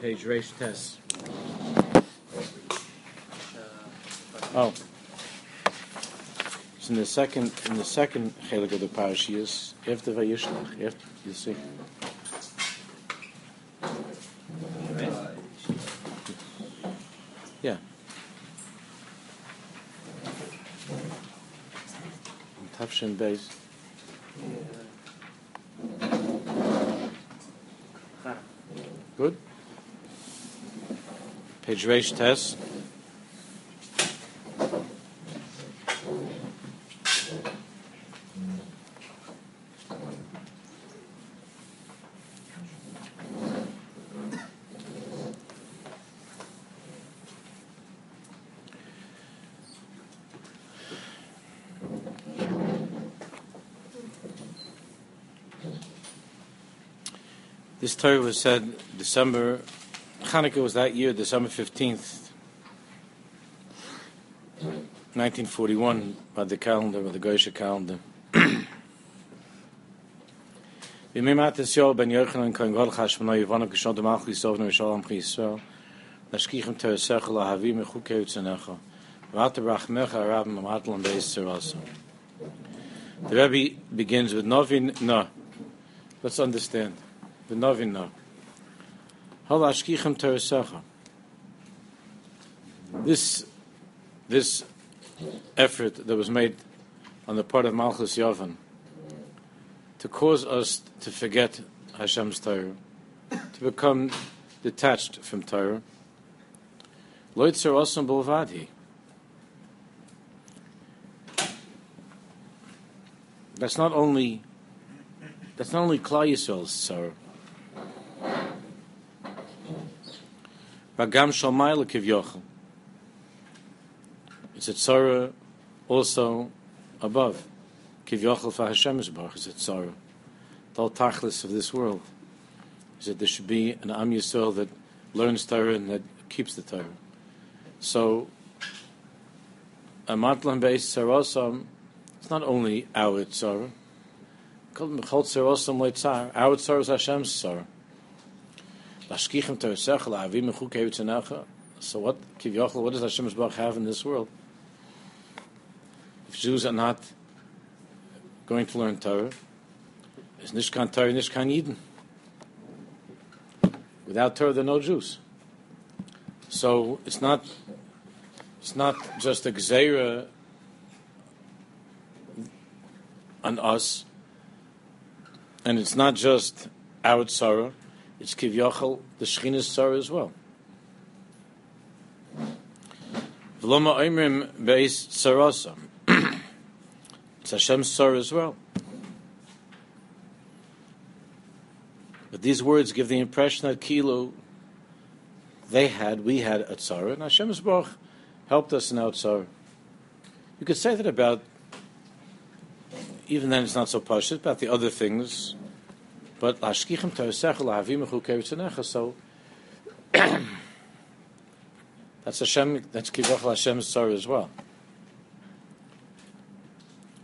Page Reish Test. Uh, oh. So in the second in the second chelik of the parashiyas, after Vayishlach, after you see. Yeah. Tafshin Beis. Page Test. This Torah was said December, Hanukkah was that year, December 15th, 1941, by the calendar, by the Goyish calendar. Nashkichem teresecha lahavi mechuke utzanecha v'ata brachmecha arabim amatlan beis tzirasa The Rebbe begins with Novin No. Let's understand. The Novin No. Hal ashkichem teresecha This, this effort that was made on the part of Malchus Yovan to cause us to forget Hashem's Torah, to become detached from Torah. Loitzer osam bulvadi. That's not only that's not only Klal Yisrael's sorrow. Vagam Shalmayla Kivyochel. It's a tzara also above. Kivyochel for Hashem's Baruch is a tzara. The whole tachlis of this world is that there should be an Am Yisrael that learns Torah and that keeps the Torah. So, a matlan based tzarosam, it's not only our tzara. Our tzara is Hashem's tzara. So what, Kivyochel, what does Hashem's Baruch have in this world? If Jews are not going to learn Torah, is Nishkan Torah, Nishkan Yidden. Without Torah, there are no Jews. So it's not, it's not just a gzeira on us, and it's not just our tzara, it's kivyachal, the Shechina's tzara as well. V'loma oimrim beis tzarosam. It's Hashem's tzara as well. But these words give the impression that Kilo, they had, we had a tzara, and Hashem's Baruch helped us in our tzara. You could say that about, even then it's not so pashut, about the other things, but Lashkichem Teresecha Lahavimechu Keritzanecha, so that's Hashem, that's Kivach Hashem's tzara as well.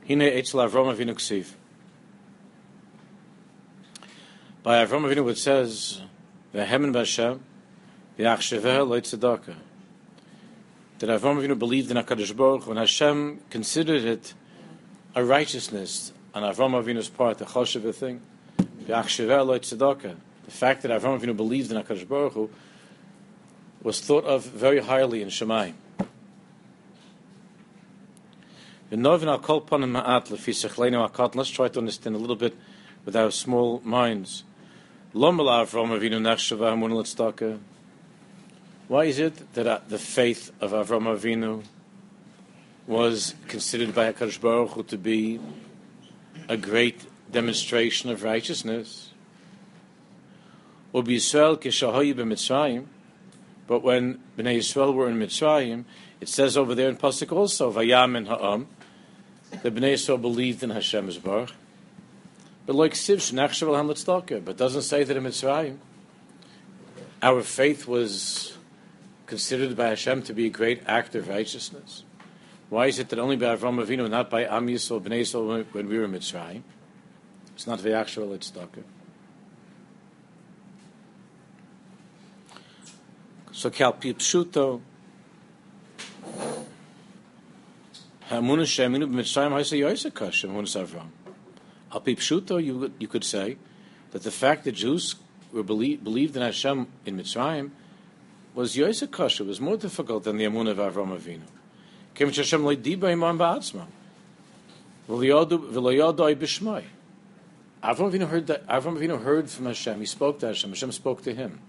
Hine Eitzel Avram Avinu Ksiv. By Avram Avinu it says, Vehemen Bashem, V'achsheveh Lo Tzedakah. That Avram Avinu believed in HaKadosh Baruch when Hashem considered it a righteousness on Avram Avinu's part, a choshev thing. The fact that Avram Avinu believed in HaKadosh Baruch Hu was thought of very highly in Shemayim. Let's try to understand a little bit with our small minds. Why is it that uh, the faith of Avram Avinu was considered by Hakadosh Baruch Hu to be a great demonstration of righteousness? But when Bnei Yisrael were in Mitzrayim, it says over there in Pasuk also, Vayam in Ha'am, that Bnei Yisrael believed in Hashem's Baruch. But like Siv Shnachshav Hamletzdaka, but doesn't say that in Mitzrayim. Our faith was considered by Hashem to be a great act of righteousness. Why is it that only by Avram Avinu, not by Am Yisrael, Bnei Yisrael, when we were in Mitzrayim? It's not Vayachshav Hamletzdaka. So kal pipshuto. Hamuna sheminu b'mitzrayim haisa yoisa kasha hamuna Avram. Al pipshuto, you you could say that the fact that Jews were believe, believed in Hashem in Mitzrayim was yoisa kasha was more difficult than the Amun of Avram Avinu. Kim Hashem le'diba imam ba'atzma. V'lo yodoi b'shmai. Avram Avinu heard that Avram Avinu heard from Hashem. He spoke to Hashem. Hashem spoke to him.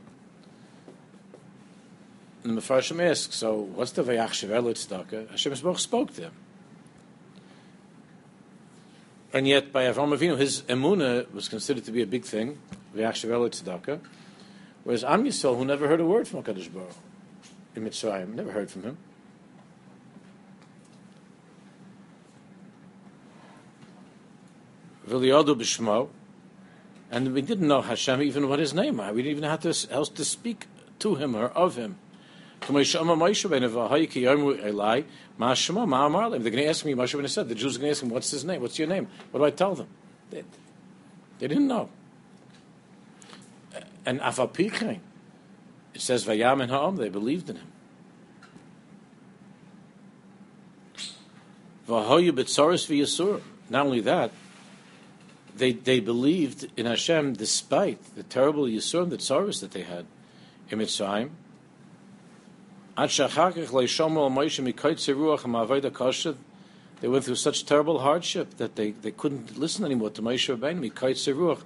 And the Mefarshim asks, so what's the Vayach Shevel Tzedakah? Hashem spoke, to him. And yet, by Avram Avinu, his emuna was considered to be a big thing, Vayach Shevel Tzedakah, whereas Am Yisrael, who never heard a word from HaKadosh Baruch in Mitzrayim, never heard from him. V'liyadu b'shmo, and we didn't know Hashem even what his name was. We didn't even have to else to speak to him or of him. They're going to ask me, Moshe said, the Jews are going to ask him, what's his name? What's your name? What do I tell them? They, they didn't know. And Afapikrein, it says, Vayam and Ha'am, they believed in him. Not only that, they, they believed in Hashem despite the terrible Yisurim, the tsaris that they had in Mitzrayim. They went through such terrible hardship that they, they couldn't listen anymore to Moshe Rabbeinu.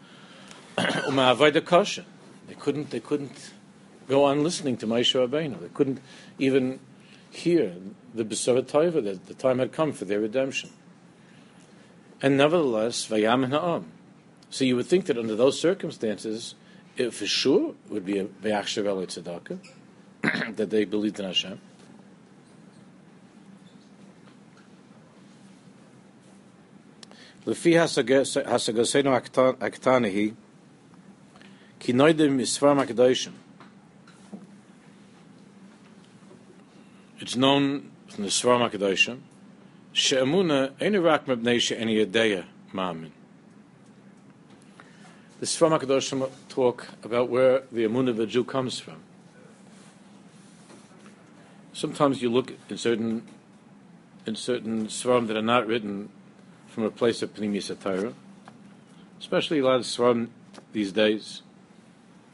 They couldn't they couldn't go on listening to Moshe Rabbeinu. They couldn't even hear the Besorah Taiva that the time had come for their redemption. And nevertheless, Vayam Ha'am. So you would think that under those circumstances, it for sure would be a Vayach Shaveli Tzedakah, that they believed in Hashem. לפי השגתנו הקטנה היא כי נוידם מספרם הקדושים. It's known from the Svarim HaKadoshim she'emuna ain't rak mebnei she'eni yadeya ma'amin. The Sfarim HaKadoshim talk about where the emunah of a Jew comes from. Sometimes you look in certain in certain Sfarim that are not written from a place of Pnimi Satira, especially a lot of Sfarim these days,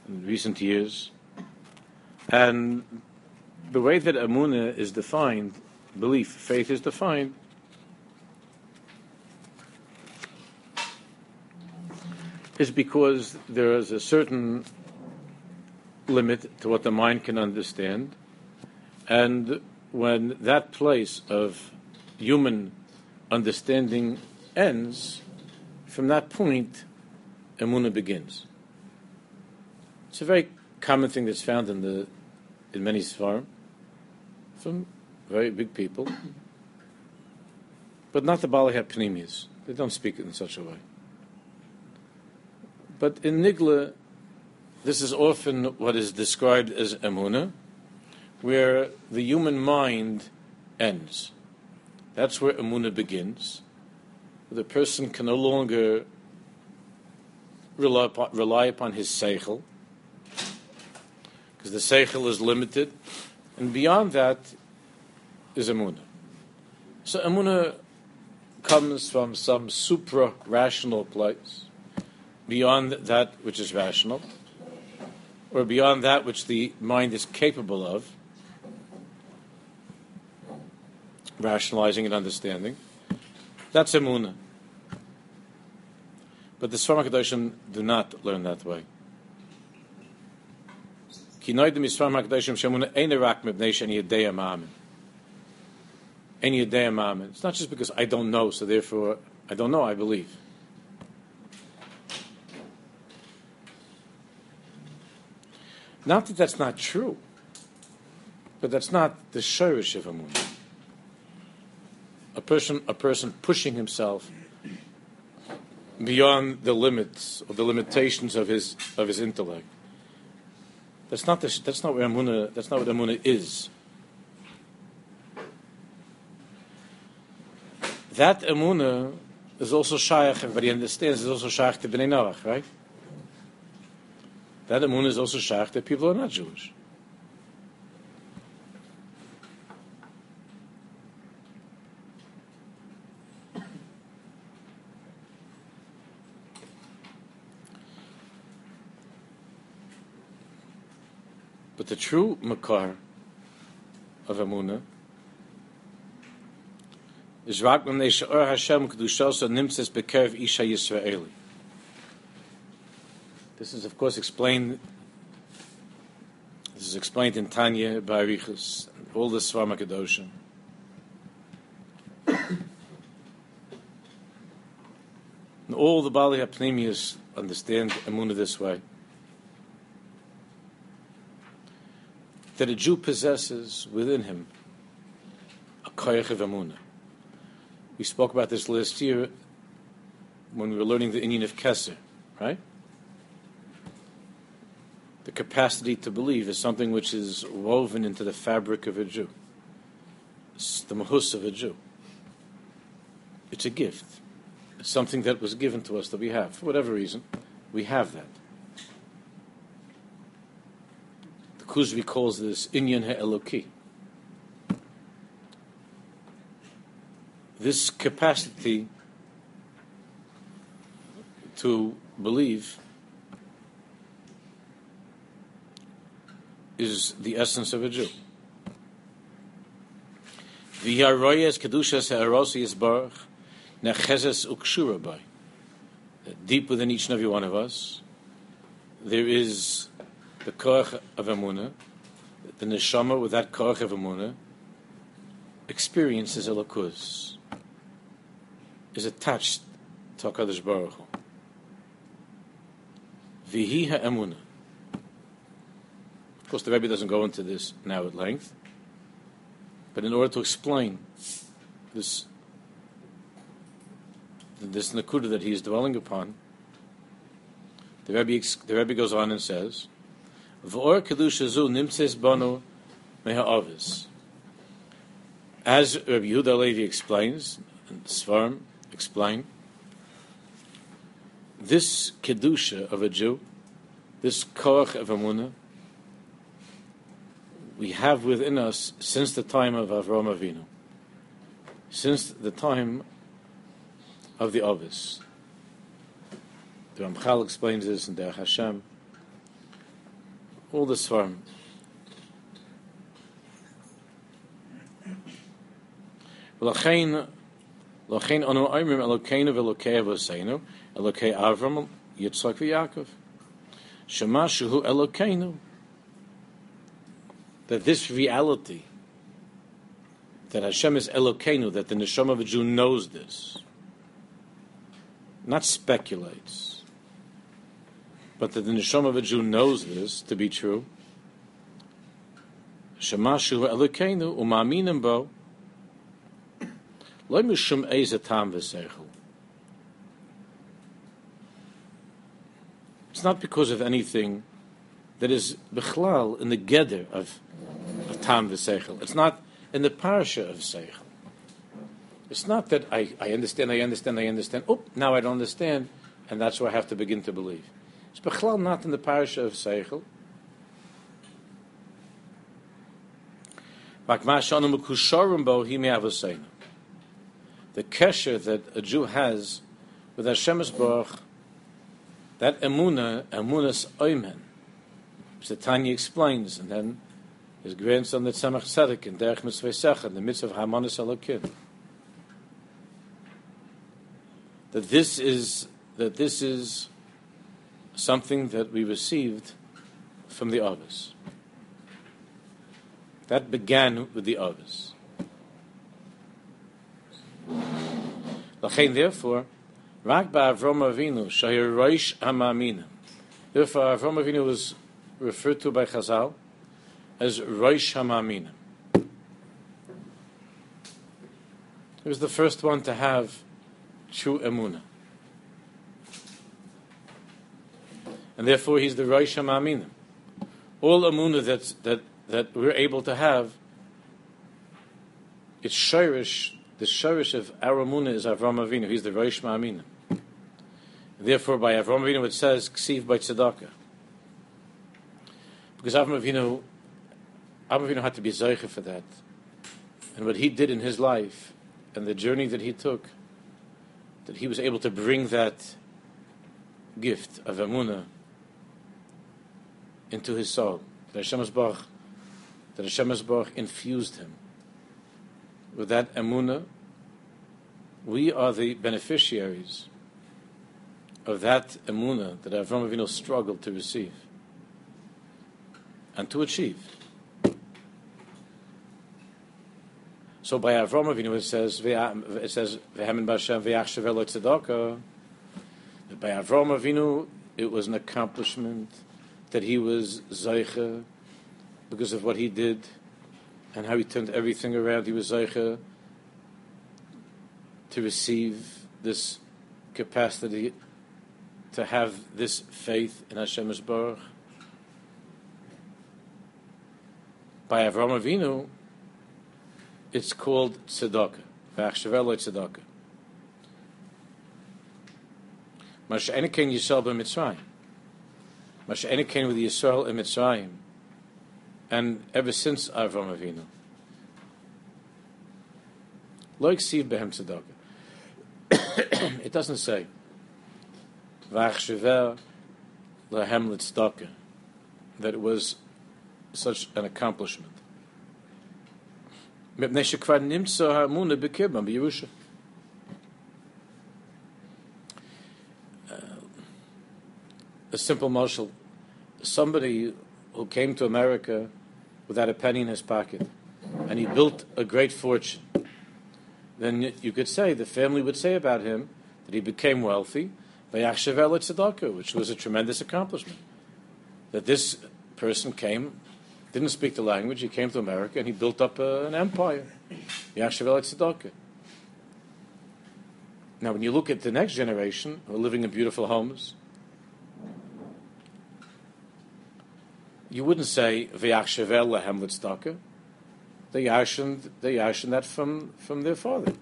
in recent years, and the way that Amunah is defined, belief, faith is defined, is because there is a certain limit to what the mind can understand, and when that place of human understanding ends, from that point, emuna begins. It's a very common thing that's found in the in many svarim from very big people, but not the Bali Pneumias. They don't speak it in such a way. But in Nigla, this is often what is described as emuna, where the human mind ends. That's where emuna begins. The person can no longer rely upon, rely upon his seichel, because the seichel is limited, and beyond that is emuna. So emuna comes from some supra-rational place beyond that which is rational, or beyond that which the mind is capable of, rationalizing and understanding. That's emuna. But the Sfarim HaKadoshim do not learn that way. It's not just because I don't know, so therefore I don't know, I believe. Not that that's not true, but that's not the shirish of. A person, a person pushing himself beyond the limits or the limitations of his of his intellect. That's not the, that's not what Amunah. That's not what Amunah is. That Amunah is also shaykh. Everybody understands. Is also shaykh to Bnei Noach, right? that Amun is also Shaykh that people are not Jewish. But the true Makar of Amunah is Rak Hashem Kedushosa Nimtzes Bekerv Isha Yisraeli. This is, of course, explained. This is explained in Tanya Barichus, all the Svarma Kedoshim. and all the Bali Hapnimius understand Amunah this way. That a Jew possesses within him a koyach of Amunah. We spoke about this last year when we were learning the inyan of Kesser, right? The capacity to believe is something which is woven into the fabric of a Jew. It's the mahus of a Jew. It's a gift. It's something that was given to us that we have. For whatever reason, we have that. The Kuzari calls this Inyan Ha'eloki. This capacity to believe is the essence of a Jew. V'yaroyes kedushas ha'arosi yisbarach nechezes ukshura. Deep within each and every one of us, there is the koach of Amunah, the neshama with that koach of Amunah experiences Elokus, is attached to HaKadosh Baruch Hu. Vihi ha'emunah. Course, the Rebbe doesn't go into this now at length, but in order to explain this this nakuda that he is dwelling upon, the Rebbe, the Rebbe goes on and says, "V'or kedusha nimtzes banu meha'avis." As Rabbi Yehuda Levi explains, and Svarim explain, this kedusha of a Jew, this koach of we have within us since the time of Avraham Avinu, since the time of the Ovis. The Ramchal explains this in Derech Hashem. All this farm. ולכן, לכן אנו אומרים אלוקינו ואלוקי אבוסינו, אלוקי אברהם, יצחק ויעקב, שמה שהוא אלוקינו, that this reality, that Hashem is Elokeinu, that the neshama of a Jew knows this, not speculates, but that the neshama of a Jew knows this to be true. Shemashu Elokeinu umaminim bo lo mishum ezatam v'seichel. It's not because of anything that is bechlal in the geder of, of tam v'seichel. It's not in the parasha of seichel. It's not that I, I understand, I understand, I understand. Oh, now I don't understand, and that's why I have to begin to believe. It's bechlal not in the parasha of seichel. The kesher that a Jew has with Hashem Baruch, that emuna, emunas oimen, which the Tanya explains, and then his grandson, the Tzemach Tzedek, in Derech Mitzvah in the midst of Hamanas Elokim. That this is that this is something that we received from the Avis. That began with the Avis. Therefore, Rak Avram Avinu Shahir Roish Hamamina. Therefore, Avram Avinu was referred to by Chazal as Roish Hamamina. He was the first one to have true emuna, and therefore he's the Roish Hamamina. All emuna that that that we're able to have, it's shirish. The shirish of our emuna is Avram Avinu. He's the Roish Hamamina. Therefore, by Avram Avinu it says ksiv by tzedakah. Because Avram Avinu, Avram Avinu had to be zeicha for that, and what he did in his life, and the journey that he took, that he was able to bring that gift of Amunah into his soul, that Hashem Baruch, that Hashem Baruch infused him with that emuna. We are the beneficiaries of that emuna that Avram Avinu struggled to receive and to achieve. So by Avram Avinu it says it says v'hemin b'Hashem v'yachshav tzedakah. By Avram Avinu it was an accomplishment that he was zeicha because of what he did and how he turned everything around. He was zeicha to receive this capacity to have this faith in Hashem Baruch. By Avram Avinu, it's called tzedakah. V'achshavelo tzedakah. Masha Eniken Yisrael b'Mitzrayim. Masha Eniken with Yisrael in. And ever since Avram Avinu. Like Siv behem tzedakah. It doesn't say V'achshaver lehem l'tzedakah that it was such an accomplishment. מפני שכבר נמצא האמונה בקרבם בירושה. A simple marshal, somebody who came to America without a penny in his pocket, and he built a great fortune. Then you could say the family would say about him that he became wealthy, which was a tremendous accomplishment. That this person came didn't speak the language. He came to America and he built up uh, an empire. Yashavel Tzedakah. Now, when you look at the next generation who are living in beautiful homes, you wouldn't say V'yachshavel lehem. They yarshened, they yarshened that from, from their father.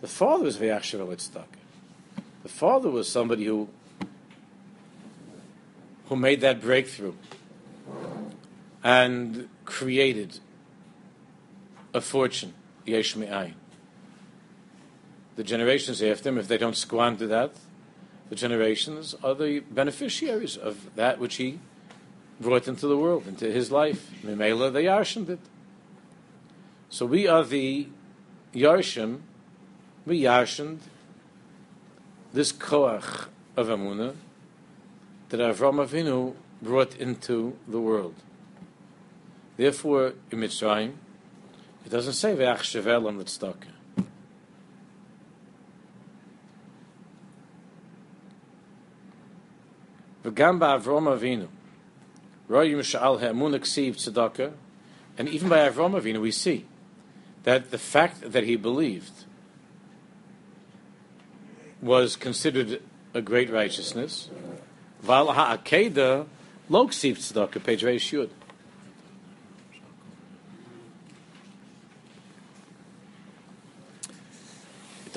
The father was V'yachshavel Tzedakah. The father was somebody who who made that breakthrough and created a fortune, yesh The generations after him, if they don't squander that, the generations are the beneficiaries of that which he brought into the world, into his life. Mimela, they yarshened it. So we are the yarshim, we yarshened this koach of Amunah that Avram Avinu brought into the world. Therefore, in Mitzrayim, it doesn't say ve'ach shevel on tzedakah. V'gam ba'Avrom Avinu, ro'yim sha'al ha'emun ksiv tzedakah, and even by Avrom Avinu we see that the fact that he believed was considered a great righteousness. Val ha'akeda lo ksiv tzedakah, page Reish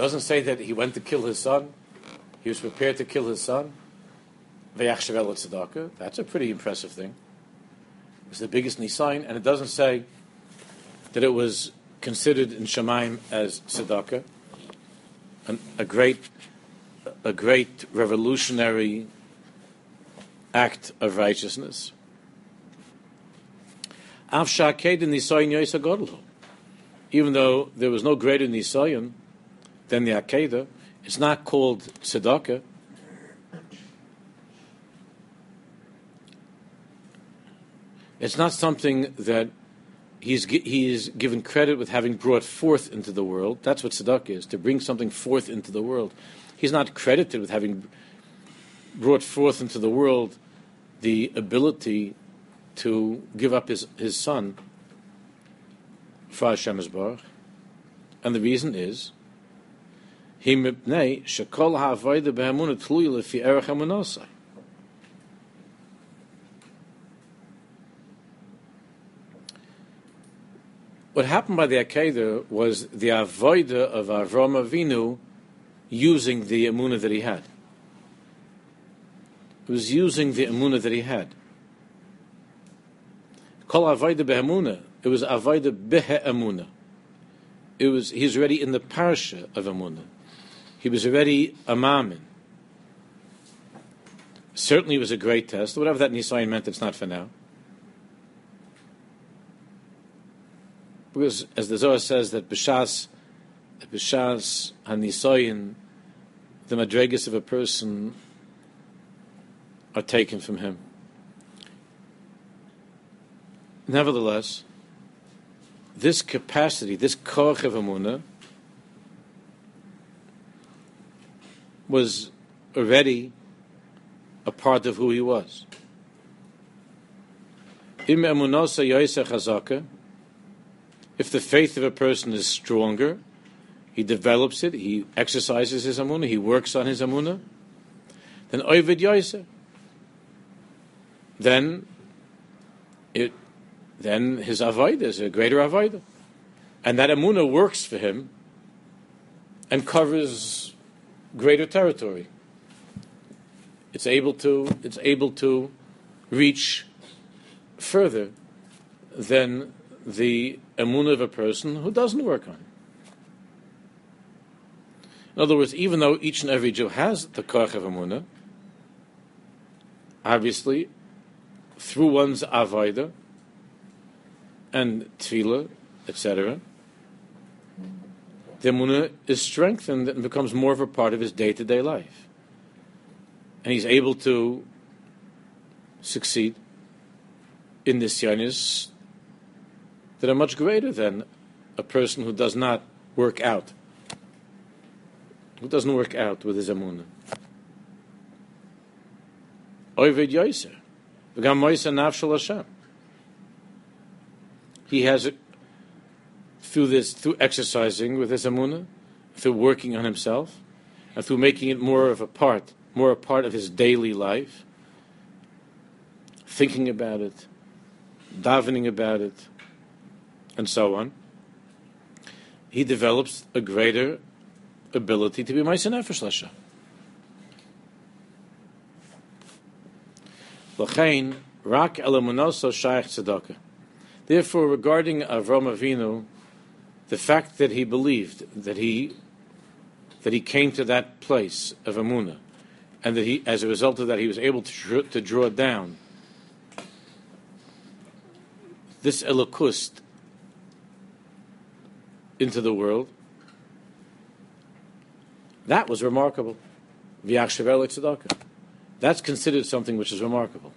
doesn't say that he went to kill his son. He was prepared to kill his son. That's a pretty impressive thing. It's the biggest nisayin, and it doesn't say that it was considered in Shemaim as tzedakah, an, a great, a great revolutionary act of righteousness. Even though there was no greater nisayin than the Akedah. It's not called tzedakah. It's not something that he's he is given credit with having brought forth into the world. That's what tzedakah is to bring something forth into the world. He's not credited with having brought forth into the world the ability to give up his, his son for Hashem. And the reason is What happened by the Akedah was the avoida of Avram Avinu using the emuna that he had. He was using the emuna that he had. Kol avoida be'emuna. It was avoida behe emuna. It was he's already in the parsha of emuna he was already a mammon. Certainly, it was a great test. Whatever that nisayin meant, it's not for now. Because as the Zohar says that B'shas, B'shas Hanisoyin, the madregas of a person are taken from him. Nevertheless, this capacity, this koch of Amunah, was already a part of who he was. If the faith of a person is stronger, he develops it, he exercises his amunah, he works on his amunah, then oivid yoiser. Then it, then his avodah is a greater avodah, and that amunah works for him and covers greater territory. It's able to, it's able to reach further than the amunah of a person who doesn't work on it. In other words, even though each and every Jew has the koch of amunah, obviously, through one's avodah and tefillah, etc., the amunah is strengthened and becomes more of a part of his day-to-day life, and he's able to succeed in the Sionis that are much greater than a person who does not work out, who doesn't work out with his amunah. Oyved Yoiser, v'gam Moisa Nafshal Hashem. He has through this, through exercising with his amunah, through working on himself, and through making it more of a part, more a part of his daily life, thinking about it, davening about it, and so on, he develops a greater ability to be Maisa Nefesh. L'chein, rak. Therefore, regarding Avram Avinu, the fact that he believed that he that he came to that place of Amunah, and that he, as a result of that, he was able to, to draw down this Elokust into the world, that was remarkable. That's considered something which is remarkable.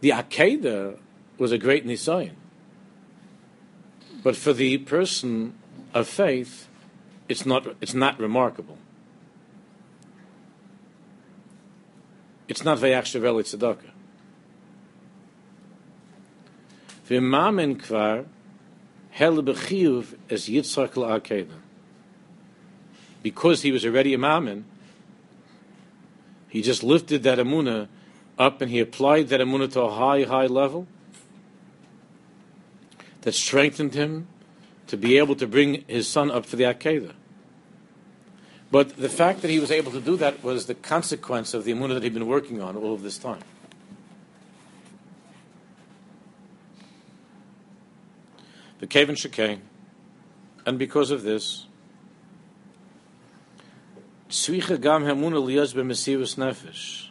The Akedah was a great Nisayan. But for the person of faith, it's not, it's not remarkable. It's not Vayach Shaveli Tzedakah. V'mamen kvar hel b'chiyuv es Yitzchak la'akeda. Because he was already a mamen, he just lifted that amuna up and he applied that amuna to a high, high level that strengthened him to be able to bring his son up for the Akedah. But the fact that he was able to do that was the consequence of the amuna that he'd been working on all of this time. the Kevin Shekain, and because of this, Tzvicha gam hamuna liyaz b'mesirus nefesh.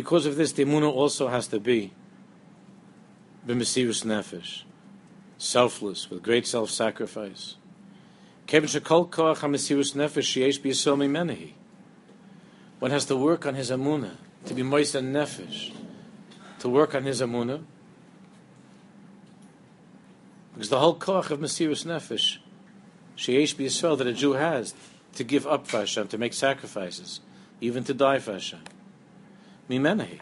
Because of this, the emuna also has to be b'mesirus nefesh, selfless, with great self-sacrifice. One has to work on his emuna to be moist and nefesh to work on his amuna. Because the whole koch of Mesiris Nefesh, Sheyesh B'Yisrael, that a Jew has to give up for Hashem, to make sacrifices, even to die for Hashem. Mimenahi.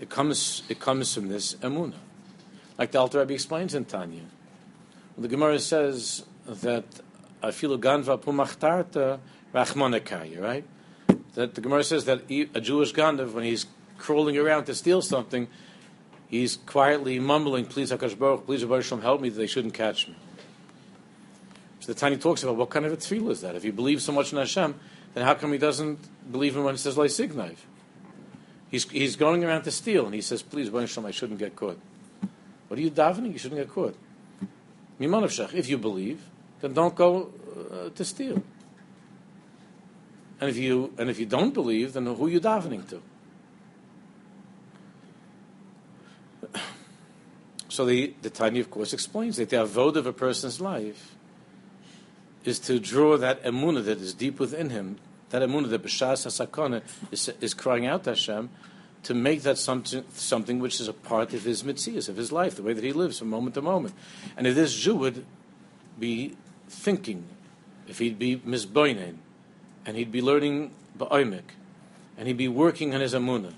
It comes, it comes from this amuna. Like the Alter Rebbe explains in Tanya. The Gemara says that afilu ganva pumachtarta rachmonekaya, right? That the Gemara says that a Jewish gandav, when he's crawling around to steal something, he's quietly mumbling, "Please, Hakadosh Baruch, please, Hashem, help me that they shouldn't catch me." So the Tanya talks about what kind of a tefillah is that? If he believes so much in Hashem, then how come he doesn't believe in when he says "Leisignav"? He's, he's going around to steal, and he says, please, Shalom, I shouldn't get caught. What are you davening? You shouldn't get caught. If you believe, then don't go uh, to steal. And if, you, and if you don't believe, then who are you davening to? So the, the Tanya, of course, explains that the avodah of a person's life is to draw that emuna that is deep within him that emunah the b'shas hasakana is, is crying out to Hashem, to make that something, something which is a part of his mitzvahs, of his life, the way that he lives from moment to moment. And if this Jew would be thinking, if he'd be misboinen, and he'd be learning ba'oimik, and he'd be working on his amunah,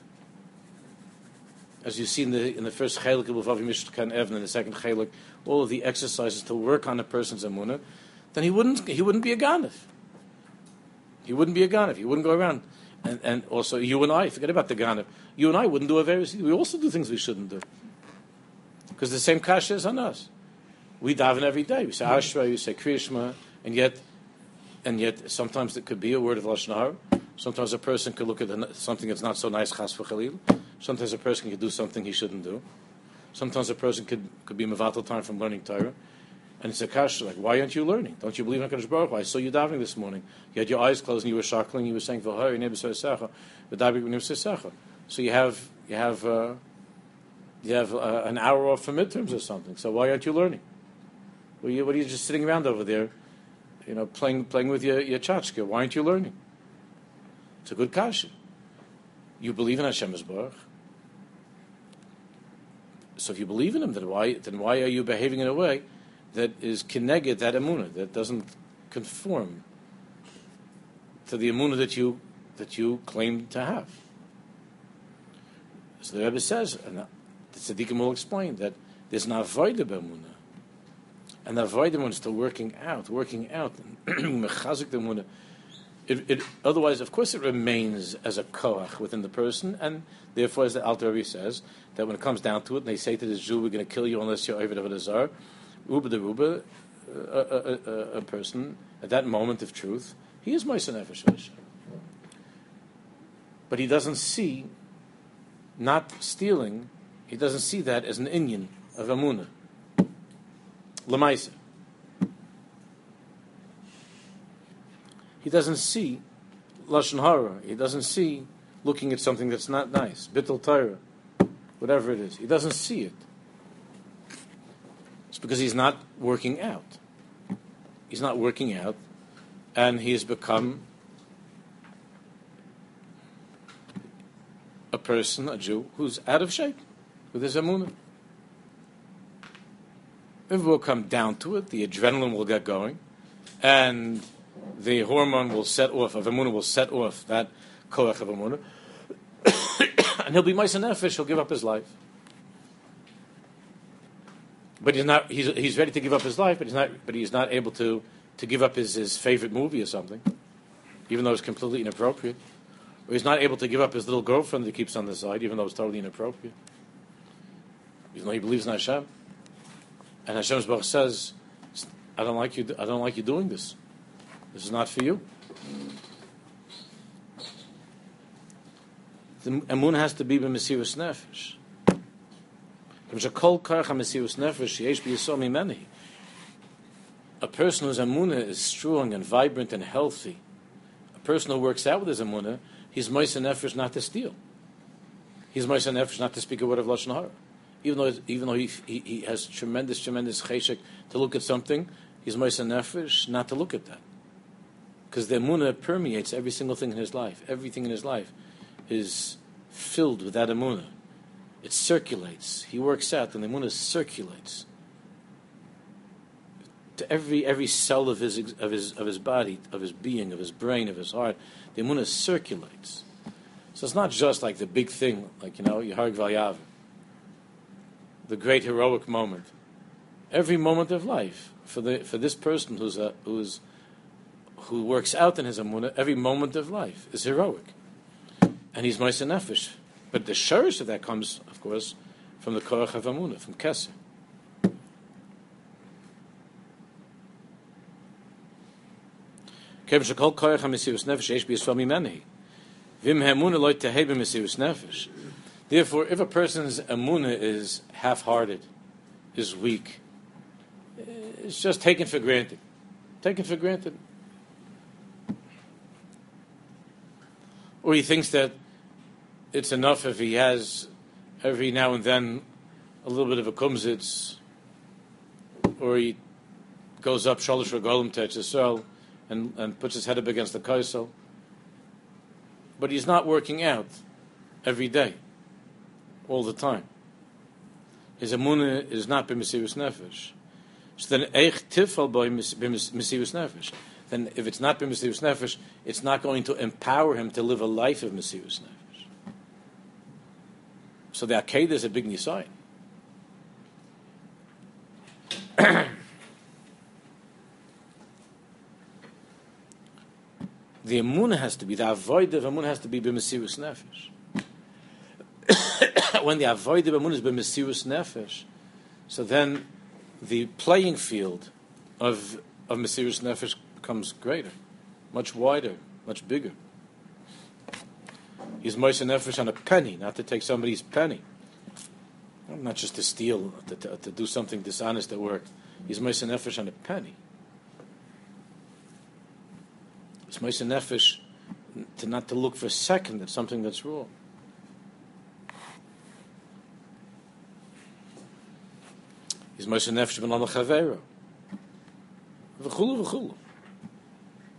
as you see in the in the first chelik of Vavi Mishkan Evn, and the second chelik, all of the exercises to work on a person's amunah, then he wouldn't he wouldn't be a ganif. He wouldn't be a ganif. He wouldn't go around. And, and also you and I, forget about the ganif. You and I wouldn't do a very. We also do things we shouldn't do. Because the same kasha is on us. We daven every day. We say Ashra, we say Kriyashma, and yet, and yet sometimes it could be a word of lashon. Sometimes a person could look at something that's not so nice, chas v'chalil. Sometimes a person could do something he shouldn't do. Sometimes a person could, could be mevatel time from learning Torah. And it's a kasha, like, why aren't you learning? Don't you believe in HaKadosh Baruch Hu? I saw you davening this morning. You had your eyes closed and you were shackling, you were saying, So you have, you have, uh, you have uh, an hour off for midterms or something. So why aren't you learning? What are you, what are you just sitting around over there, you know, playing, playing with your, your tchotchke? Why aren't you learning? It's a good kasha. You believe in Hashem Baruch. So if you believe in Him, then why, then why are you behaving in a way that is kineged that emunah, that doesn't conform to the emunah that you, that you claim to have? So the Rebbe says, and the tzaddikim will explain, that there's an avodah b'emunah. And the avodah is still working out, working out, mechazik the emunah it, it, otherwise, of course, it remains as a koach within the person, and therefore, as the Alter Rebbe says, that when it comes down to it, and they say to the Jew, "We're going to kill you unless you're over the Azar," Uba the Ruba, a, a, a, person at that moment of truth, he is Moisa Nefesh But he doesn't see not stealing. He doesn't see that as an inyan of Amunah. Lamaisa. he doesn't see lashon hara. He doesn't see looking at something that's not nice, bittul Torah, whatever it is. He doesn't see it. It's because he's not working out. He's not working out, and he has become a person, a Jew, who's out of shape with his amunah. If we'll come down to it, the adrenaline will get going, and the hormone will set off, of Amunah will set off that koach of Amunah, and he'll be Maisa Nefesh, he'll give up his life. But he's not, he's, he's ready to give up his life, but he's not, but he's not able to, to give up his, his favorite movie or something, even though it's completely inappropriate. Or he's not able to give up his little girlfriend that keeps on the side, even though it's totally inappropriate. Even though he believes in Hashem. And Hashem's Baruch says, I don't like you, I don't like you doing this. This is not for you. The emun has to be b'mesirus nefesh. A person whose amuna is strong and vibrant and healthy, a person who works out with his amuna, he's moist nefesh not to steal. He's moist nefesh not to speak a word of lashon hara. Even though, even though he, he, he has tremendous, tremendous cheshek to look at something, he's moist nefesh not to look at that because the emunah permeates every single thing in his life. Everything in his life is filled with that emunah. It circulates. He works out, and the emunah circulates to every every cell of his of his of his body, of his being, of his brain, of his heart. The emunah circulates. So it's not just like the big thing, like you know, Yeharg Valyav, the great heroic moment. Every moment of life for the for this person who's a, who's who works out in his amunah every moment of life is heroic, and he's moist nefesh. But the shurish of that comes, course, from the korach of amunah, from keser. Therefore, if a person's amunah is half-hearted, is weak, it's just taken for granted. Taken for granted. or he thinks that it's enough if he has every now and then a little bit of a kumsitz, or he goes up shalosh regalim to Yisrael and, and puts his head up against the Kosel. But he's not working out every day, all the time. His amunah is not b'mesirus nefesh. So then, eich tifal b'mesirus nefesh. Then, if it's not b'mesirus nefesh, it's not going to empower him to live a life of mesirus nefesh. So the Akedah is a big nisayon. the emunah has to be, the avoid of has to be b'mesirus nefesh. when the avoid of emunah is b'mesirus nefesh, so then the playing field of of mesirus nefesh becomes greater, much wider, much bigger. He's moist nefesh on a penny, not to take somebody's penny, not just to steal, to, to, to do something dishonest at work. He's moist nefesh on a penny. It's Moshe Nefesh to not to look for a second at something that's wrong. He's Moshe Nefesh ben v'chulu.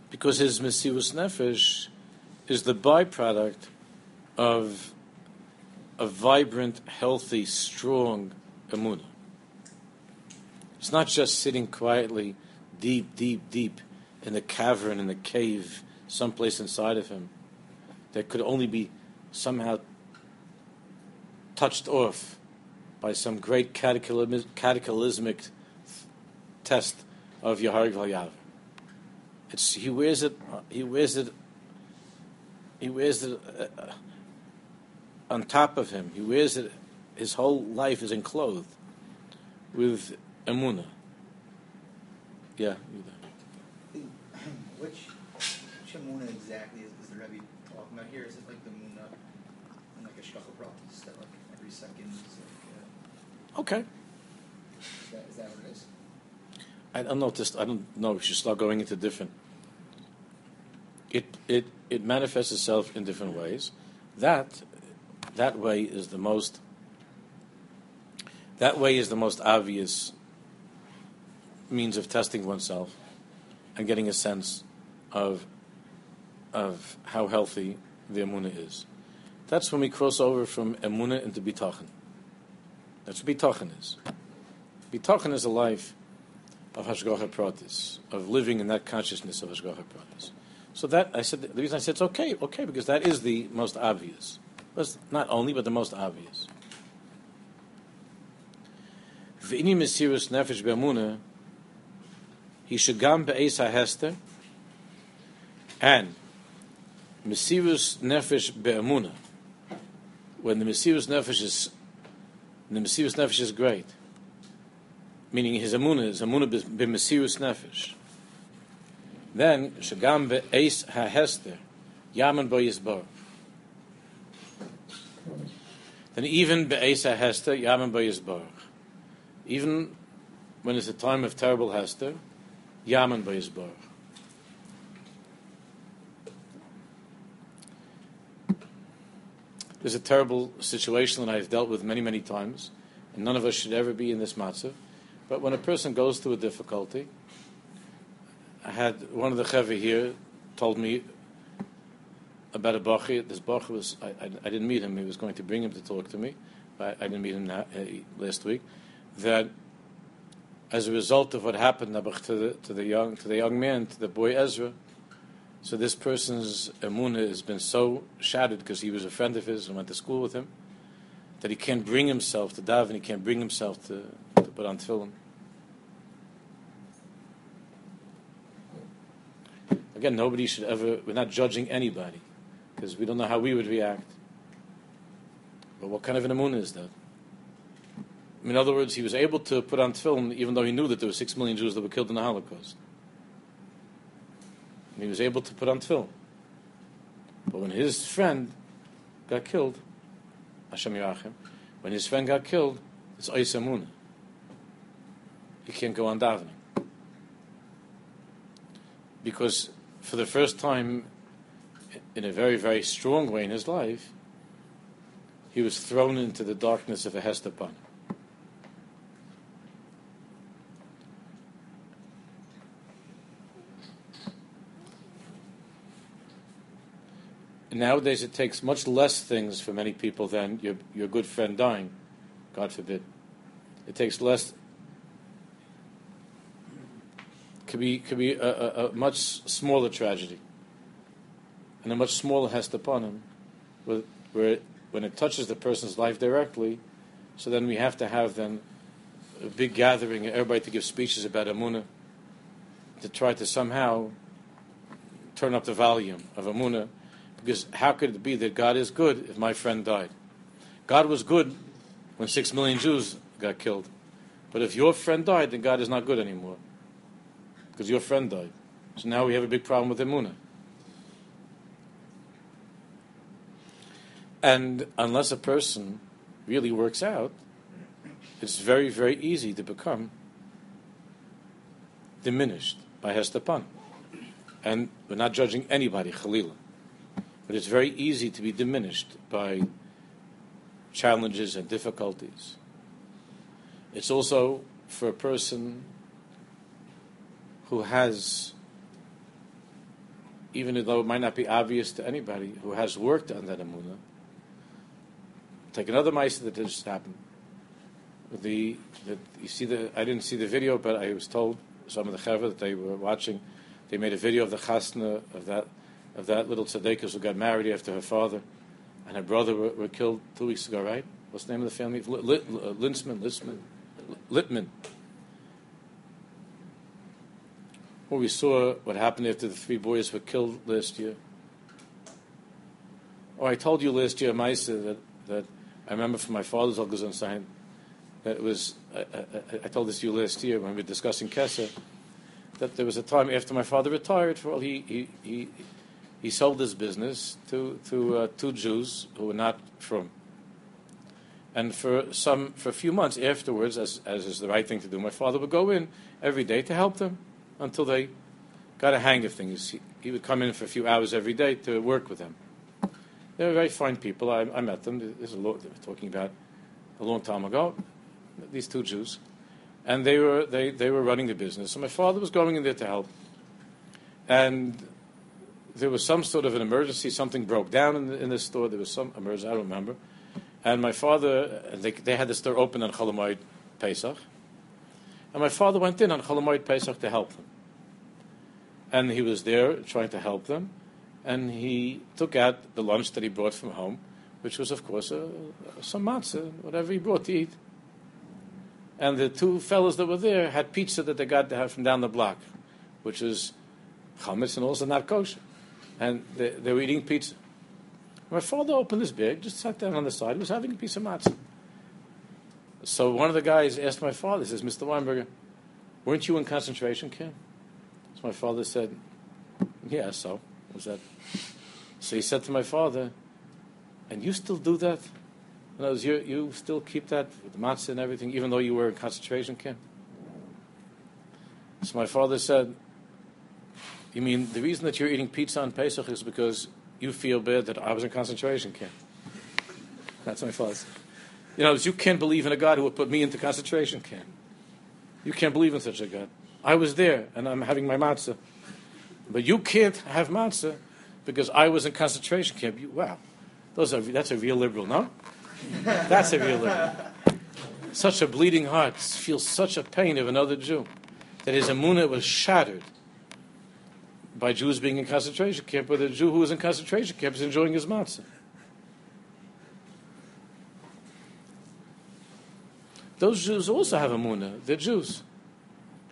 Because his Mesirus Nefesh is the byproduct of a vibrant, healthy, strong emunah. It's not just sitting quietly, deep, deep, deep in the cavern, in the cave, someplace inside of him, that could only be somehow touched off by some great cataclysmic test of Yahar Yav. It's he wears it. He wears it. He wears it uh, on top of him. He wears it. His whole life is enclosed with emuna. Yeah. Muna exactly is, is the Rebbe talking about here? Is it like the Muna and like a shkacha that like every second is like, uh, Okay. Is that, is that what it is? I don't know. Just I don't know. We should start going into different. It it it manifests itself in different ways. That that way is the most. That way is the most obvious means of testing oneself and getting a sense of of how healthy the emuna is. That's when we cross over from emuna into bitachon. That's what bitachon is. Bitachon is a life of hashgacha pratis, of living in that consciousness of hashgacha pratis. So that I said the reason I said it's okay, okay, because that is the most obvious. But not only, but the most obvious. V'ini mesirus nefesh be'emuna, he shagam be'es ha'hester, and Mesirus Nefesh Be'emuna, when the Mesirus Nefesh is, the Mesirus Nefesh is great, meaning his amuna is amuna Be'Mesirus Nefesh, then Shagam Be'eis HaHester, Yaman Bo Then even Be'eis HaHester, Yaman Bo Even when it's a time of terrible Hester, Yaman Bo There's a terrible situation that I've dealt with many, many times, and none of us should ever be in this matzav. But when a person goes through a difficulty, I had one of the chevy here told me about a bachi. This bachi was I, I, I, didn't meet him. He was going to bring him to talk to me, I, I didn't meet him uh, last week. That as a result of what happened to the, to the young to the young man, to the boy Ezra, so this person's emunah has been so shattered because he was a friend of his and went to school with him that he can't bring himself to daven. He can't bring himself to, to put on tefillin. Again, nobody should ever. We're not judging anybody because we don't know how we would react. But what kind of an emunah is that? In other words, he was able to put on tefillin even though he knew that there were six million Jews that were killed in the Holocaust. And he was able to put on tefillin. But when his friend got killed, Hashem Yerachim, when his friend got killed, it's Aisamuna. He can't go on davening. Because for the first time, in a very, very strong way in his life, he was thrown into the darkness of a Hester Panim. Nowadays, it takes much less things for many people than your, your good friend dying, God forbid. It takes less could be could be a, a, a, much smaller tragedy and a much smaller hester panim, where, when it touches the person's life directly, so then we have to have then a big gathering, everybody to give speeches about Amuna, to try to somehow turn up the volume of Amuna, because how could it be that God is good if my friend died? God was good when six million Jews got killed. But if your friend died, then God is not good anymore. Because your friend died. So now we have a big problem with Emunah. And unless a person really works out, it's very, very easy to become diminished by Hester Panim. And we're not judging anybody, Khalila. But it's very easy to be diminished by challenges and difficulties. It's also for a person who has, even though it might not be obvious to anybody, who has worked on that Amunah. Take another mice that just happened. The, the, you see the I didn't see the video, but I was told some of the chaver that they were watching. They made a video of the chasna of that of that little tzaddikus who got married after her father and her brother were, were killed two weeks ago. Right? What's the name of the family? Uh, Linsman, Linsman. Littman. Well, we saw what happened after the three boys were killed last year. Oh, I told you last year, Maisa, that, that I remember from my father's Algazan sign that it was, I, I, I, told this to you last year when we were discussing Kesser, that there was a time after my father retired, well, he, he, he, he sold his business to, to uh, two Jews who were not from and for some, for a few months afterwards, as, as is the right thing to do, my father would go in every day to help them until they got a hang of things. He, he would come in for a few hours every day to work with them. They were very fine people. I, I met them. This is a lot, They were talking about a long time ago. These two Jews, and they were they, they were running the business. So my father was going in there to help, and there was some sort of an emergency. Something broke down in the, in the store. There was some emergency. I don't remember and my father, they, they had the store open on Cholamoid Pesach. And my father went in on Cholamoid Pesach to help them. And he was there trying to help them. And he took out the lunch that he brought from home, which was, of course, a, some matzah, whatever he brought to eat. And the two fellows that were there had pizza that they got to have from down the block, which was chametz and also not kosher. And they, they were eating pizza. My father opened his bag, just sat down on the side, was having a piece of matzah. So one of the guys asked my father, he says, Mr. Weinberger, weren't you in concentration camp? So my father said, Yeah, so was that? So he said to my father, And you still do that? In other words, you, you still keep that with the matzah and everything, even though you were in concentration camp? So my father said, You mean the reason that you're eating pizza on Pesach is because you feel bad that I was in concentration camp. That's my father. You know, you can't believe in a God who would put me into concentration camp. You can't believe in such a God. I was there and I'm having my matzah. But you can't have matzah because I was in concentration camp. You, wow. Those are, that's a real liberal, no? That's a real liberal. Such a bleeding heart feels such a pain of another Jew that his emunah was shattered by Jews being in concentration camp, but the Jew who was in concentration camp is enjoying his matzah. Those Jews also have a munah. They're Jews.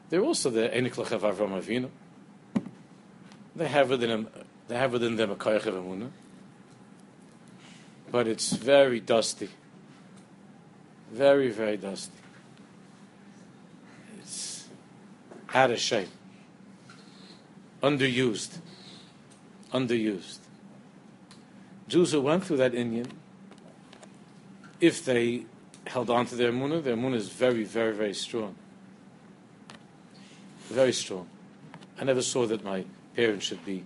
They're also the Eniklach of Avram Avinu. They have within them, they have within them a koyach of munah. But it's very dusty. Very, very dusty. It's out of shape underused. Underused. Jews who went through that inyan, if they held on to their munah, their munah is very, very, very strong. Very strong. I never saw that my parents should be,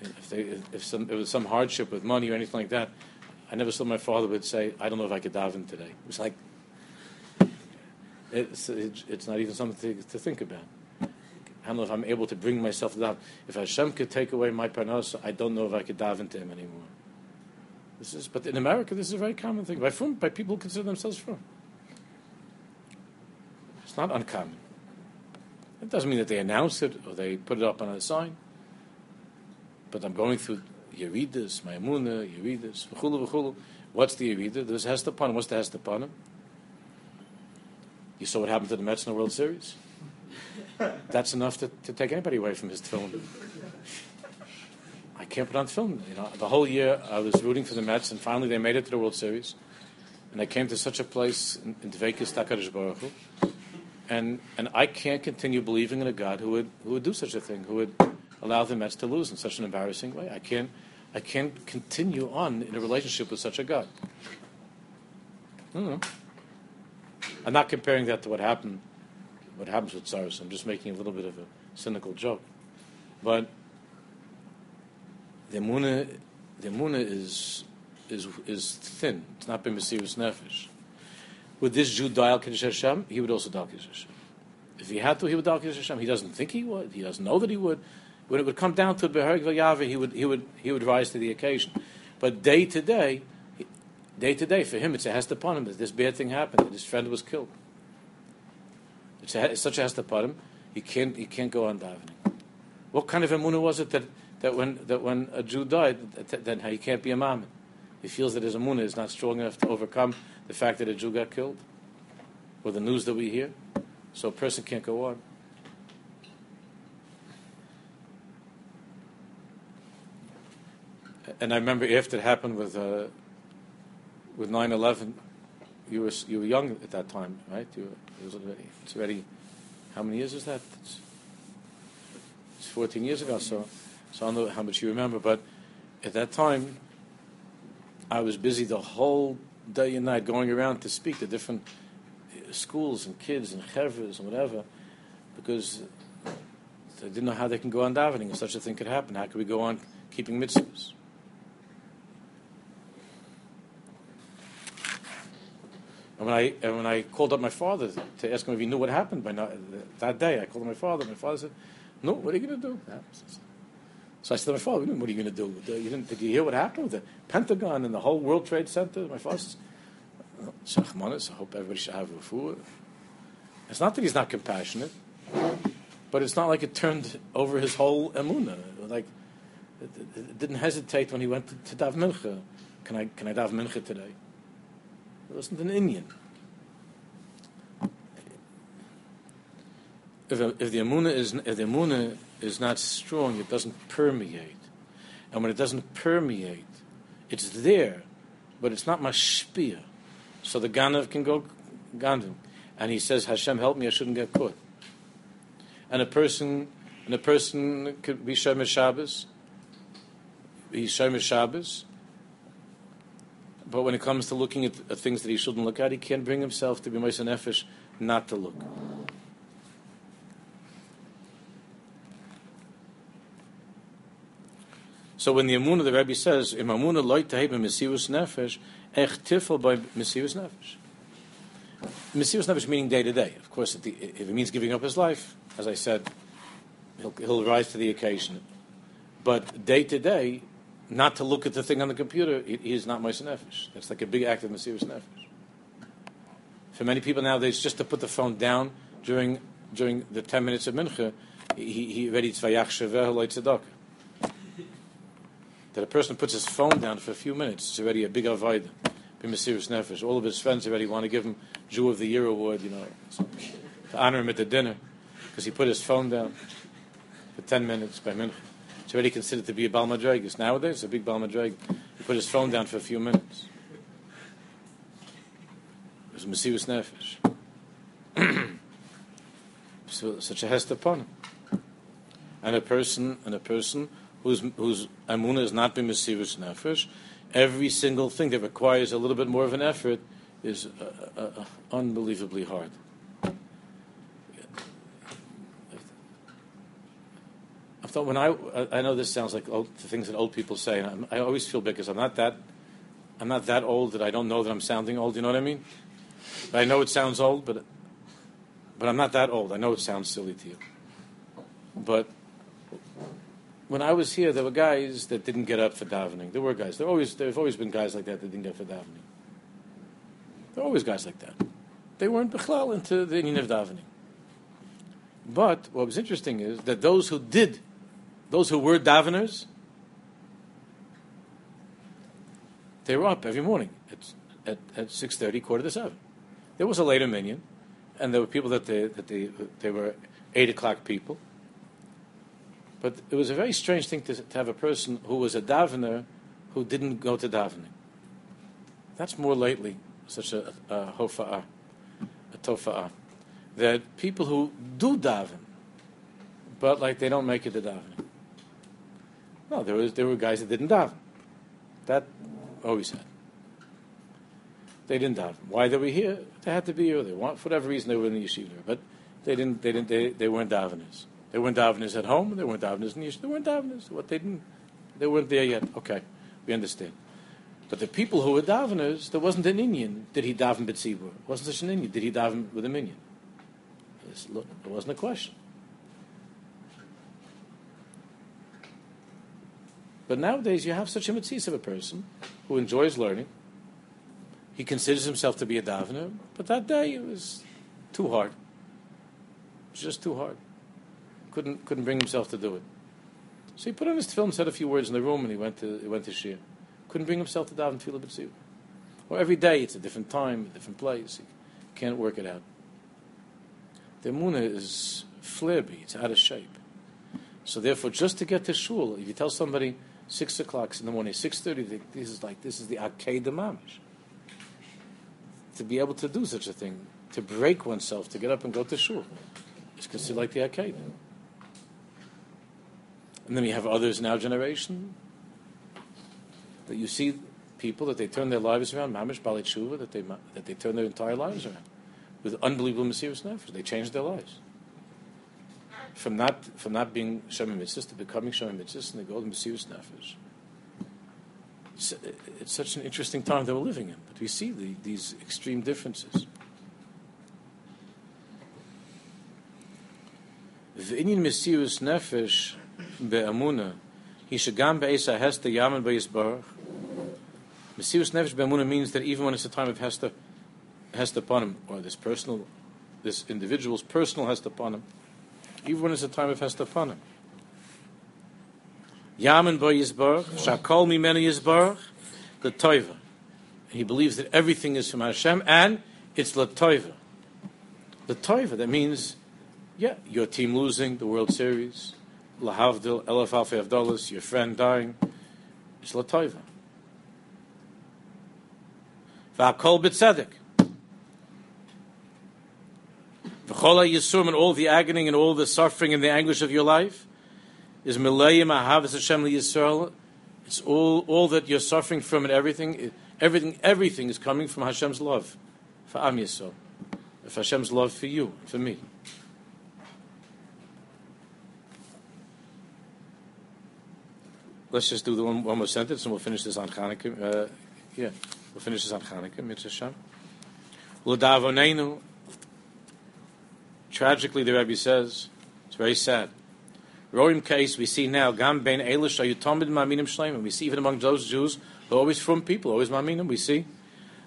if, they, if some, there was some hardship with money or anything like that, I never saw my father would say, I don't know if I could daven today. It was like, it's, it's not even something to, to think about I don't know if I'm able to bring myself to daven. If Hashem could take away my parnasa, I don't know if I could daven to Him anymore. This is, but in America, this is a very common thing by from by people who consider themselves from. It's not uncommon. It doesn't mean that they announce it or they put it up on a sign. But I'm going through Yeridas, Mayamuna, Yeridas, v'chulu, v'chulu. What's the Yerida? There's Hester Panim. What's the Hester Panim? You saw what happened to the Mets in the World Series? That's enough to, to take anybody away from his film. I can't put on film. You know, the whole year I was rooting for the Mets, and finally they made it to the World Series. And they came to such a place in, in Dveikis Takarish Baruch Hu. And, and I can't continue believing in a God who would, who would do such a thing, who would allow the Mets to lose in such an embarrassing way. I can't, I can't continue on in a relationship with such a God. I'm not comparing that to what happened, what happens with Cyrus. I'm just making a little bit of a cynical joke. But the Muna, the Muna is, is, is thin. It's not been Mesiris Nefesh. Would this Jew dial Kiddush Hashem? He would also dial Kiddush Hashem. If he had to, he would dial Kiddush Hashem. He doesn't think he would. He doesn't know that he would. When it would come down to Beherg V'Yave, he would, he, would, he would rise to the occasion. But day to day, day to day, for him, it's a hester panim that this bad thing happened, that his friend was killed. It's, a, it's such a hester panim, he can't, he can't go on davening. What kind of emunah was it that, that, when, that when a Jew died, that, that he can't be a mammon? He feels that his emunah is not strong enough to overcome the fact that a Jew got killed, or the news that we hear. So a person can't go on. And I remember after it happened with uh, with 9/11, you were you were young at that time, right? You were, it was already, it's already how many years is that? It's, it's 14 years ago. So so I don't know how much you remember, but at that time, I was busy the whole day and night going around to speak to different uh, schools and kids and chevras and whatever, because they didn't know how they can go on davening if such a thing could happen. How could we go on keeping mitzvahs? And when I and when I called up my father to ask him if he knew what happened by that day, I called up my father. My father said, "No, what are you going to do?" So I said to my father, "What are you going to do? You didn't, did you hear what happened with the Pentagon and the whole World Trade Center?" My father says, "Shachmanis, I hope everybody should have a food." It's not that he's not compassionate, but it's not like it turned over his whole emuna. Like it, it, it didn't hesitate when he went to, to dav mincha. Can I can I dav mincha today? It wasn't an inyan. If, if the amuna is if the amuna is not strong, it doesn't permeate, and when it doesn't permeate, it's there, but it's not mashpia. So the ganav can go ganav, and he says, "Hashem, help me! I shouldn't get caught." And a person, and a person could be shomer Shabbos. He's shomer Shabbos, but when it comes to looking at, things that he shouldn't look at, he can't bring himself to be Moshe Nefesh not to look. So when the Amunah, the Rebbe says, Im Amunah loy tahib Mesirus Nefesh, ech tifel by Mesirus Nefesh. Mesirus Nefesh meaning day to day. Of course, if, it means giving up his life, as I said, he'll, he'll rise to the occasion. But day to day, not to look at the thing on the computer, he, he is not Moshe Nefesh. That's like a big act of Mesirus Nefesh. For many people nowadays, just to put the phone down during during the ten minutes of Mincha, he, he already tzvayach sheveh That a person puts his phone down for a few minutes, it's already a big avoid. Be Mesirus Nefesh. All of his friends already want to give him Jew of the Year award, you know, to honor him at the dinner, because he put his phone down for ten minutes by Mincha. It's already considered to be a Balmadregas. Nowadays, a big Balmadreg. He put his phone down for a few minutes. It was Mesirus Nefesh. so, such a hester panim. And a person, and a person whose whose amuna has not been Mesirus Nefesh, every single thing that requires a little bit more of an effort is uh, uh, uh, unbelievably hard. I thought when I I know this sounds like old, the things that old people say, and i i always feel bad because I'm not that I'm not that old that I don't know that I'm sounding old. You know what I mean? But I know it sounds old, but but I'm not that old. I know it sounds silly to you. But when I was here, there were guys that didn't get up for davening. There were guys. There always there have always been guys like that that didn't get up for davening. There are always guys like that. They weren't bechlal into the inyan of davening. But what was interesting is that those who did, those who were daveners, they were up every morning at at, at six thirty, quarter to seven. There was a later minyan, and there were people that they that they they were eight o'clock people. But it was a very strange thing to, to have a person who was a davener who didn't go to davening. That's more lately such a, a hofa'ah, a tofa'ah, that people who do daven, but like they don't make it to davening. No, there was there were guys that didn't daven. That always had. They didn't daven. Why they were here? They had to be here. They want for whatever reason they were in the yeshiva, but they didn't. They didn't. They, they weren't daveners. They weren't daveners at home. They weren't daveners in yeshiva. They weren't daveners. What they didn't. They weren't there yet. Okay, we understand. But the people who were daveners, there wasn't an inyan. Did he daven b'tzibur? wasn't such an inyan. Did he daven with a minyan? It wasn't a question. But nowadays, you have such a mitzvah of a person who enjoys learning. He considers himself to be a davener, but that day it was too hard. It was just too hard. Couldn't couldn't bring himself to do it. So he put on his film, said a few words in the room, and he went to he went to shir. Couldn't bring himself to daven tefillah b'tzibur. Or every day it's a different time, a different place. He can't work it out. The emunah is flabby; it's out of shape. So therefore, just to get to shul, if you tell somebody six o'clock in the morning, six thirty, this is like this is the aked mamish. To be able to do such a thing, to break oneself, to get up and go to shul, is considered like the aked. And then we have others in our generation that you see people that they turn their lives around, mamish bali tshuva, that they that they turn their entire lives around with unbelievable mesirus nefesh. They change their lives from not from not being Shem Mitzvahs to becoming Shem Mitzvahs and they go to Mesiris Nefesh. It's, it's, such an interesting time that we're living in, but we see the, these extreme differences. V'inyin Mesiris Nefesh be'amuna, hishagam be'esa hester yaman be'yisbarach. Mesiris Nefesh be'amuna means that even when it's a time of hester, hester panim, or this personal, this individual's personal hester panim, even when it's a time of hester Hestafana. Yaman bo Yisbarach, Shakol mimenu Yisbarach, the Toiva. He believes that everything is from Hashem and it's La Toiva. The Toiva, that means, yeah, your team losing the World Series, Lahavdil, Elef Alfi Avdolis, your friend dying, is La Toiva. V'akol b'tzedek. V'chola Yisum and all the agony and all the suffering and the anguish of your life is Milayim Ahavas Hashem Yisrael. It's all, all that you're suffering from and everything, everything, everything is coming from Hashem's love for Am Yisrael, for Hashem's love for you, for me. Let's just do the one, one more sentence and we'll finish this on Hanukkah. Uh, yeah, we'll finish this on Hanukkah, Mitzvah. L'davonenu Tragically, the Rebbe says, it's very sad. Roim case we see now, Gam ben Elish are you Ayutomid Maminim Shleimim. We see even among those Jews who are always from people, always Maminim, we see.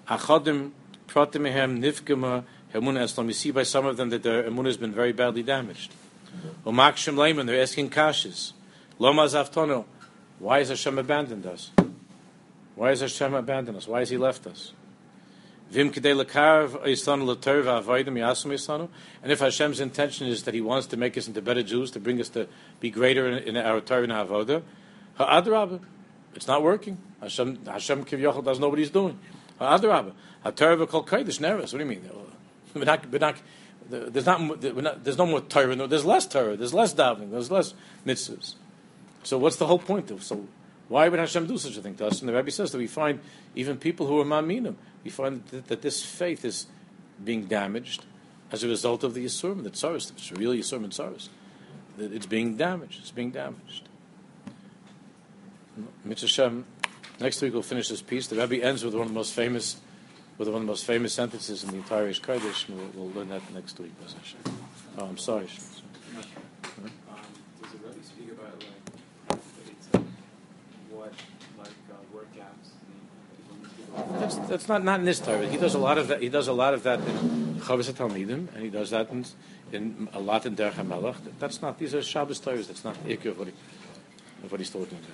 Achadim Pratimehem Nifgama Hemun Eslam. We see by some of them that their Emun has been very badly damaged. Umak Shem Leiman, they're asking kashas. Loma Zavtono, why has Hashem abandoned us? Why has Hashem abandoned us? Why has He left us? And if Hashem's intention is that He wants to make us into better Jews, to bring us to be greater in, in our Torah and Avodah, it's not working. Hashem, Hashem Kivyachal doesn't know what He's doing. Ha'adrabah, Ha'torah kol. What do you mean? We're not, we're not, there's not, not, there's no more Torah. There's less Torah. There's less davening. There's less mitzvahs. So what's the whole point? Of, so why would Hashem do such a thing to us? And the Rabbi says that we find even people who are maminim, we find that, that this faith is being damaged as a result of the Yisurim, the Tsaris, it's really Yisurim and Tsaris. That it's being damaged. It's being damaged. Mitzvah next week we'll finish this piece. The Rabbi ends with one of the most famous, with one of the most famous sentences in the entire Esh Kodesh. We'll, we'll learn that next week. Oh, I'm sorry. That's, that's not not in this Torah. He does a lot of that. He does a lot of that in Chovas HaTalmidim, and he does that in, in a lot in Derech HaMelech. That's not. These are Shabbos Torahs. That's not the of what, he, of what he's talking about.